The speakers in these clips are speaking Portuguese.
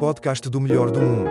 podcast do melhor do mundo.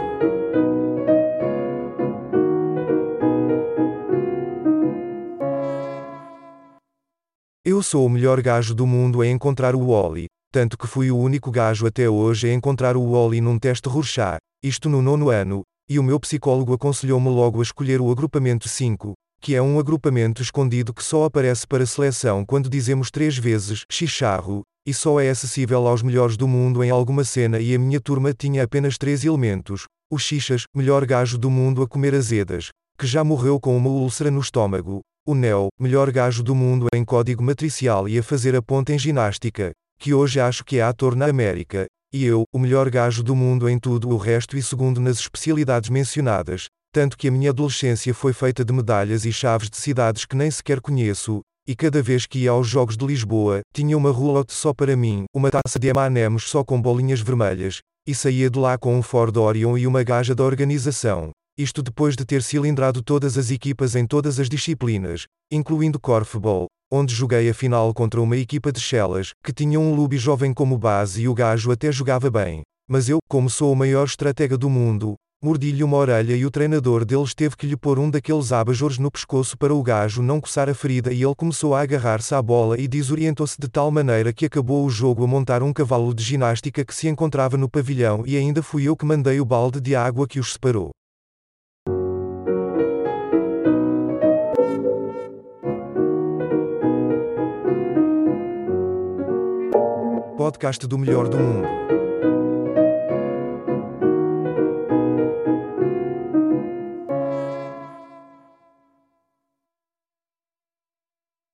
Eu sou o melhor gajo do mundo em encontrar o Wally, tanto que fui o único gajo até hoje a encontrar o Wally num teste Rorschach, isto no nono ano, e o meu psicólogo aconselhou-me logo a escolher o agrupamento 5, que é um agrupamento escondido que só aparece para seleção quando dizemos três vezes chicharro, e só é acessível aos melhores do mundo em alguma cena e a minha turma tinha apenas três elementos, o Xixas, melhor gajo do mundo a comer azedas, que já morreu com uma úlcera no estômago, o Neo, melhor gajo do mundo em código matricial e a fazer a ponta em ginástica, que hoje acho que é ator na América, e eu, o melhor gajo do mundo em tudo o resto e segundo nas especialidades mencionadas, tanto que a minha adolescência foi feita de medalhas e chaves de cidades que nem sequer conheço, e cada vez que ia aos Jogos de Lisboa, tinha uma roulotte só para mim, uma taça de M&M's só com bolinhas vermelhas, e saía de lá com um Ford Orion e uma gaja da organização. Isto depois de ter cilindrado todas as equipas em todas as disciplinas, incluindo Korfball, onde joguei a final contra uma equipa de Chelas, que tinha um Luby jovem como base e o gajo até jogava bem. Mas eu, como sou o maior estratega do mundo, Mordi-lhe uma orelha e o treinador deles teve que lhe pôr um daqueles abajores no pescoço para o gajo não coçar a ferida e ele começou a agarrar-se à bola e desorientou-se de tal maneira que acabou o jogo a montar um cavalo de ginástica que se encontrava no pavilhão e ainda fui eu que mandei o balde de água que os separou. Podcast do melhor do mundo.